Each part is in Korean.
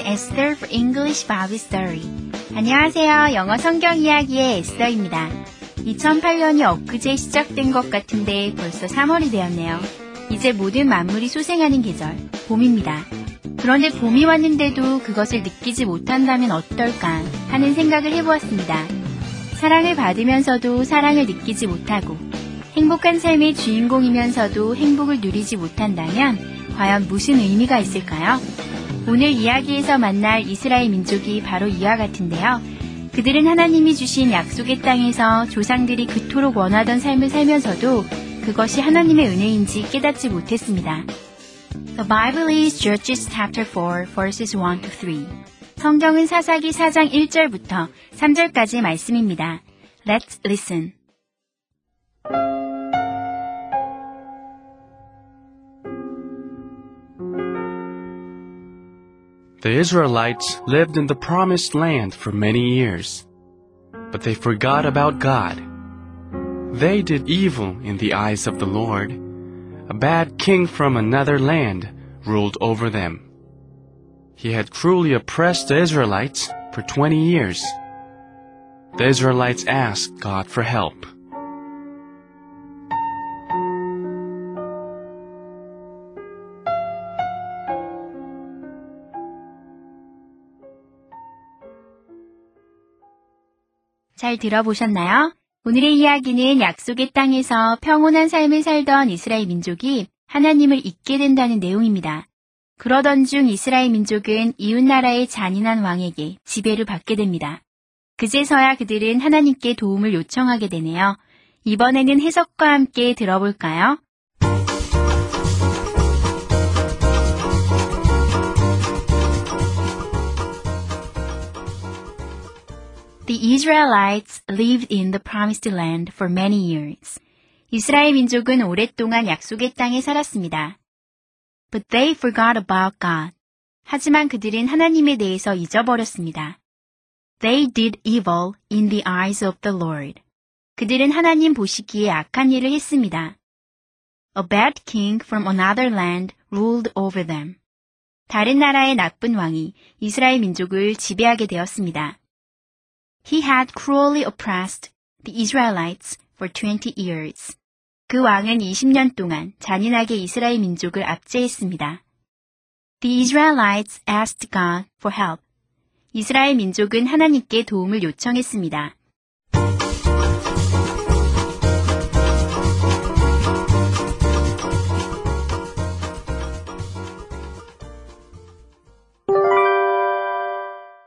Esther for English Bible Story. 안녕하세요. 영어 성경 이야기의 에스더입니다. 2008년이 엊그제 시작된 것 같은데 벌써 3월이 되었네요. 이제 모든 만물이 소생하는 계절, 봄입니다. 그런데 봄이 왔는데도 그것을 느끼지 못한다면 어떨까 하는 생각을 해보았습니다. 사랑을 받으면서도 사랑을 느끼지 못하고 행복한 삶의 주인공이면서도 행복을 누리지 못한다면 과연 무슨 의미가 있을까요? 오늘 이야기에서 만날 이스라엘 민족이 바로 이와 같은데요. 그들은 하나님이 주신 약속의 땅에서 조상들이 그토록 원하던 삶을 살면서도 그것이 하나님의 은혜인지 깨닫지 못했습니다. The Bible is Judges chapter 4 verses 1 to 3. 성경은 사사기 4장 1절부터 3절까지 말씀입니다. Let's listen. The Israelites lived in the promised land for many years, but they forgot about God. They did evil in the eyes of the Lord. A bad king from another land ruled over them. He had cruelly oppressed the Israelites for 20 years. The Israelites asked God for help. 잘 들어보셨나요? 오늘의 이야기는 약속의 땅에서 평온한 삶을 살던 이스라엘 민족이 하나님을 잊게 된다는 내용입니다. 그러던 중 이스라엘 민족은 이웃나라의 잔인한 왕에게 지배를 받게 됩니다. 그제서야 그들은 하나님께 도움을 요청하게 되네요. 이번에는 해석과 함께 들어볼까요? The Israelites lived in the promised land for many years. 이스라엘 민족은 오랫동안 약속의 땅에 살았습니다. But they forgot about God. 하지만 그들은 하나님에 대해서 잊어버렸습니다. They did evil in the eyes of the Lord. 그들은 하나님 보시기에 악한 일을 했습니다. A bad king from another land ruled over them. 다른 나라의 나쁜 왕이 이스라엘 민족을 지배하게 되었습니다. He had cruelly oppressed the Israelites for 20 years. 그 왕은 20년 동안 잔인하게 이스라엘 민족을 압제했습니다. The Israelites asked God for help. 이스라엘 민족은 하나님께 도움을 요청했습니다.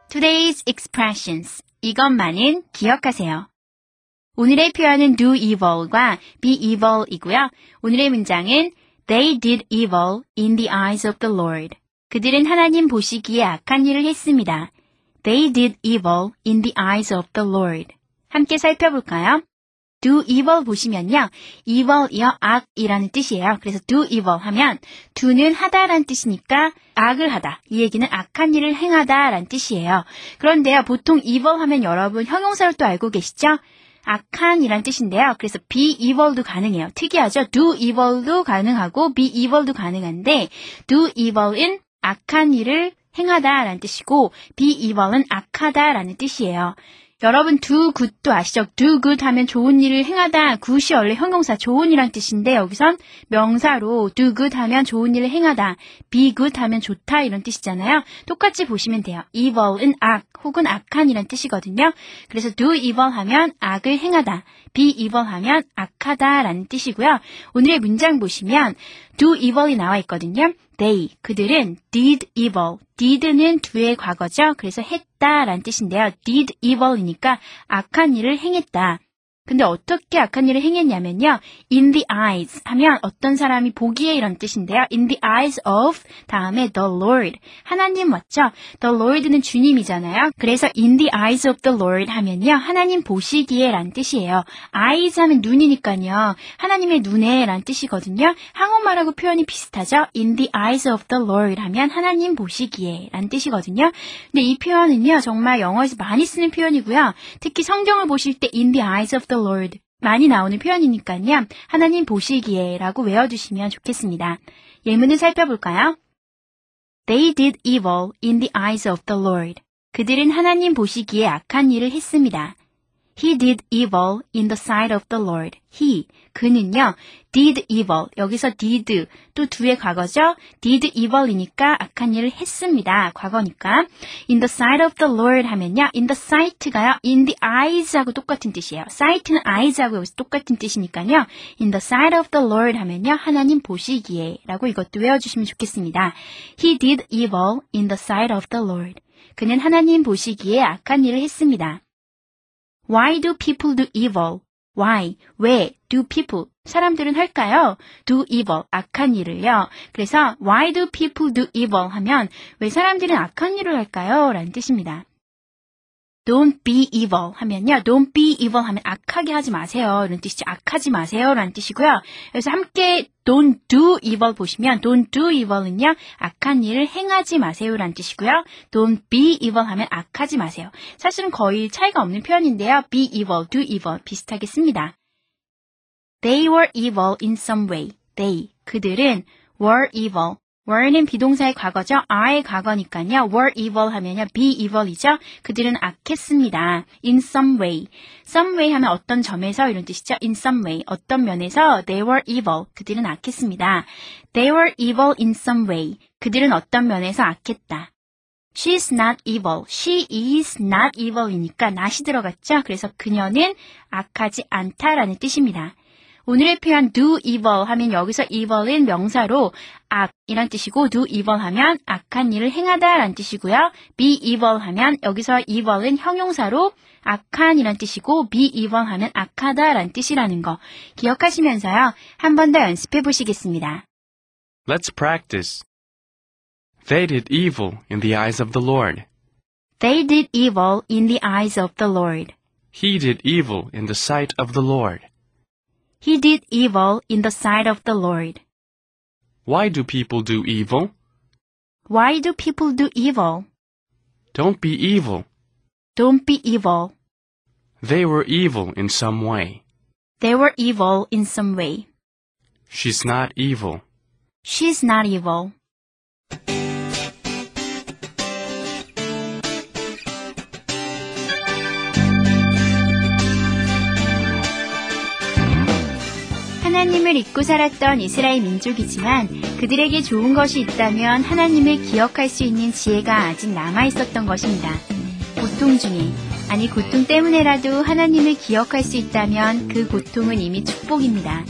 Today's expressions. 이것만은 기억하세요. 오늘의 표현은 do evil과 be evil이고요. 오늘의 문장은 They did evil in the eyes of the Lord. 그들은 하나님 보시기에 악한 일을 했습니다. They did evil in the eyes of the Lord. 함께 살펴볼까요? Do evil 보시면요. evil이요, 악이라는 뜻이에요. 그래서 do evil 하면 do는 하다라는 뜻이니까 악을 하다. 이 얘기는 악한 일을 행하다라는 뜻이에요. 그런데요, 보통 evil 하면 여러분 형용사를 또 알고 계시죠? 악한이란 뜻인데요. 그래서 be evil도 가능해요. 특이하죠? do evil도 가능하고 be evil도 가능한데 do evil은 악한 일을 행하다라는 뜻이고 be evil은 악하다라는 뜻이에요. 여러분 do good도 아시죠? do good 하면 좋은 일을 행하다. good이 원래 형용사 좋은이란 뜻인데 여기선 명사로 do good 하면 좋은 일을 행하다. be good 하면 좋다 이런 뜻이잖아요. 똑같이 보시면 돼요. evil은 악 혹은 악한이란 뜻이거든요. 그래서 do evil 하면 악을 행하다. be evil 하면 악하다라는 뜻이고요. 오늘의 문장 보시면 do evil이 나와 있거든요. They 그들은 did evil. did는 do의 과거죠. 그래서 했다라는 뜻인데요. did evil이니까 악한 일을 행했다. 근데 어떻게 악한 일을 행했냐면요. in the eyes 하면 어떤 사람이 보기에 이런 뜻인데요. in the eyes of 다음에 the Lord. 하나님 맞죠? the Lord는 주님이잖아요. 그래서 in the eyes of the Lord 하면요. 하나님 보시기에 란 뜻이에요. eyes 하면 눈이니까요. 하나님의 눈에 란 뜻이거든요. 한국말하고 표현이 비슷하죠? in the eyes of the Lord 하면 하나님 보시기에 란 뜻이거든요. 근데 이 표현은요. 정말 영어에서 많이 쓰는 표현이고요. 특히 성경을 보실 때 in the eyes of the Lord 많이 나오는 표현이니까요. 하나님 보시기에 라고 외워주시면 좋겠습니다. 예문을 살펴볼까요? They did evil in the eyes of the Lord. 그들은 하나님 보시기에 악한 일을 했습니다. He did evil in the sight of the Lord. He, 그는요, did evil. 여기서 did, 또 두의 과거죠? did evil이니까 악한 일을 했습니다. 과거니까. in the sight of the Lord 하면요, in the sight가요, in the eyes 하고 똑같은 뜻이에요. sight는 eyes 하고 여기서 똑같은 뜻이니까요. in the sight of the Lord 하면요, 하나님 보시기에 라고 이것도 외워주시면 좋겠습니다. He did evil in the sight of the Lord. 그는 하나님 보시기에 악한 일을 했습니다. Why do people do evil? Why? 왜? Do people? 사람들은 할까요? Do evil. 악한 일을요. 그래서 why do people do evil 하면 왜 사람들은 악한 일을 할까요? 라는 뜻입니다. Don't be evil 하면요. Don't be evil 하면 악하게 하지 마세요. 이런 뜻이죠. 악하지 마세요. 라는 뜻이고요. 그래서 함께 don't do evil 보시면 don't do evil은요. 악한 일을 행하지 마세요. 라는 뜻이고요. don't be evil 하면 악하지 마세요. 사실은 거의 차이가 없는 표현인데요. be evil, do evil 비슷하게 씁니다. They were evil in some way. They, 그들은 were evil. Were는 비동사의 과거죠. are의 과거니까요. were evil 하면요. be evil이죠. 그들은 악했습니다. in some way. some way 하면 어떤 점에서 이런 뜻이죠. in some way. 어떤 면에서 they were evil. 그들은 악했습니다. they were evil in some way. 그들은 어떤 면에서 악했다. She's not evil. She is not evil이니까 not이 들어갔죠. 그래서 그녀는 악하지 않다라는 뜻입니다. 오늘의 표현 do evil 하면 여기서 evil은 명사로 악이란 뜻이고 do evil 하면 악한 일을 행하다 라는 뜻이고요. be evil 하면 여기서 evil은 형용사로 악한이란 뜻이고 be evil 하면 악하다 라는 뜻이라는 거 기억하시면서요. 한 번 더 연습해 보시겠습니다. Let's practice. They did evil in the eyes of the Lord. They did evil in the eyes of the Lord. He did evil in the sight of the Lord. He did evil in the sight of the Lord. Why do people do evil? Why do people do evil? Don't be evil. Don't be evil. They were evil in some way. They were evil in some way. She's not evil. She's not evil. 하나님을 잊고 살았던 이스라엘 민족이지만 그들에게 좋은 것이 있다면 하나님을 기억할 수 있는 지혜가 아직 남아 있었던 것입니다. 고통 중에, 아니 고통 때문에라도 하나님을 기억할 수 있다면 그 고통은 이미 축복입니다.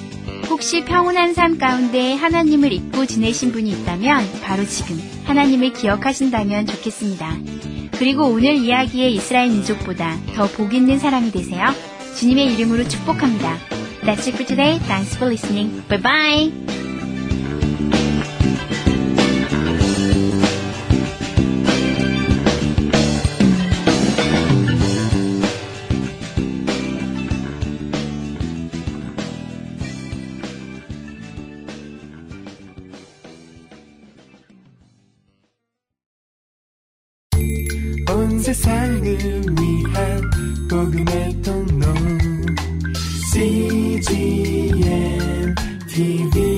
혹시 평온한 삶 가운데 하나님을 잊고 지내신 분이 있다면 바로 지금 하나님을 기억하신다면 좋겠습니다. 그리고 오늘 이야기의 이스라엘 민족보다 더 복 있는 사람이 되세요. 주님의 이름으로 축복합니다. That's it for today. Thanks for listening. Bye bye. 온 세상을 위한 복음의 통 今夜 tv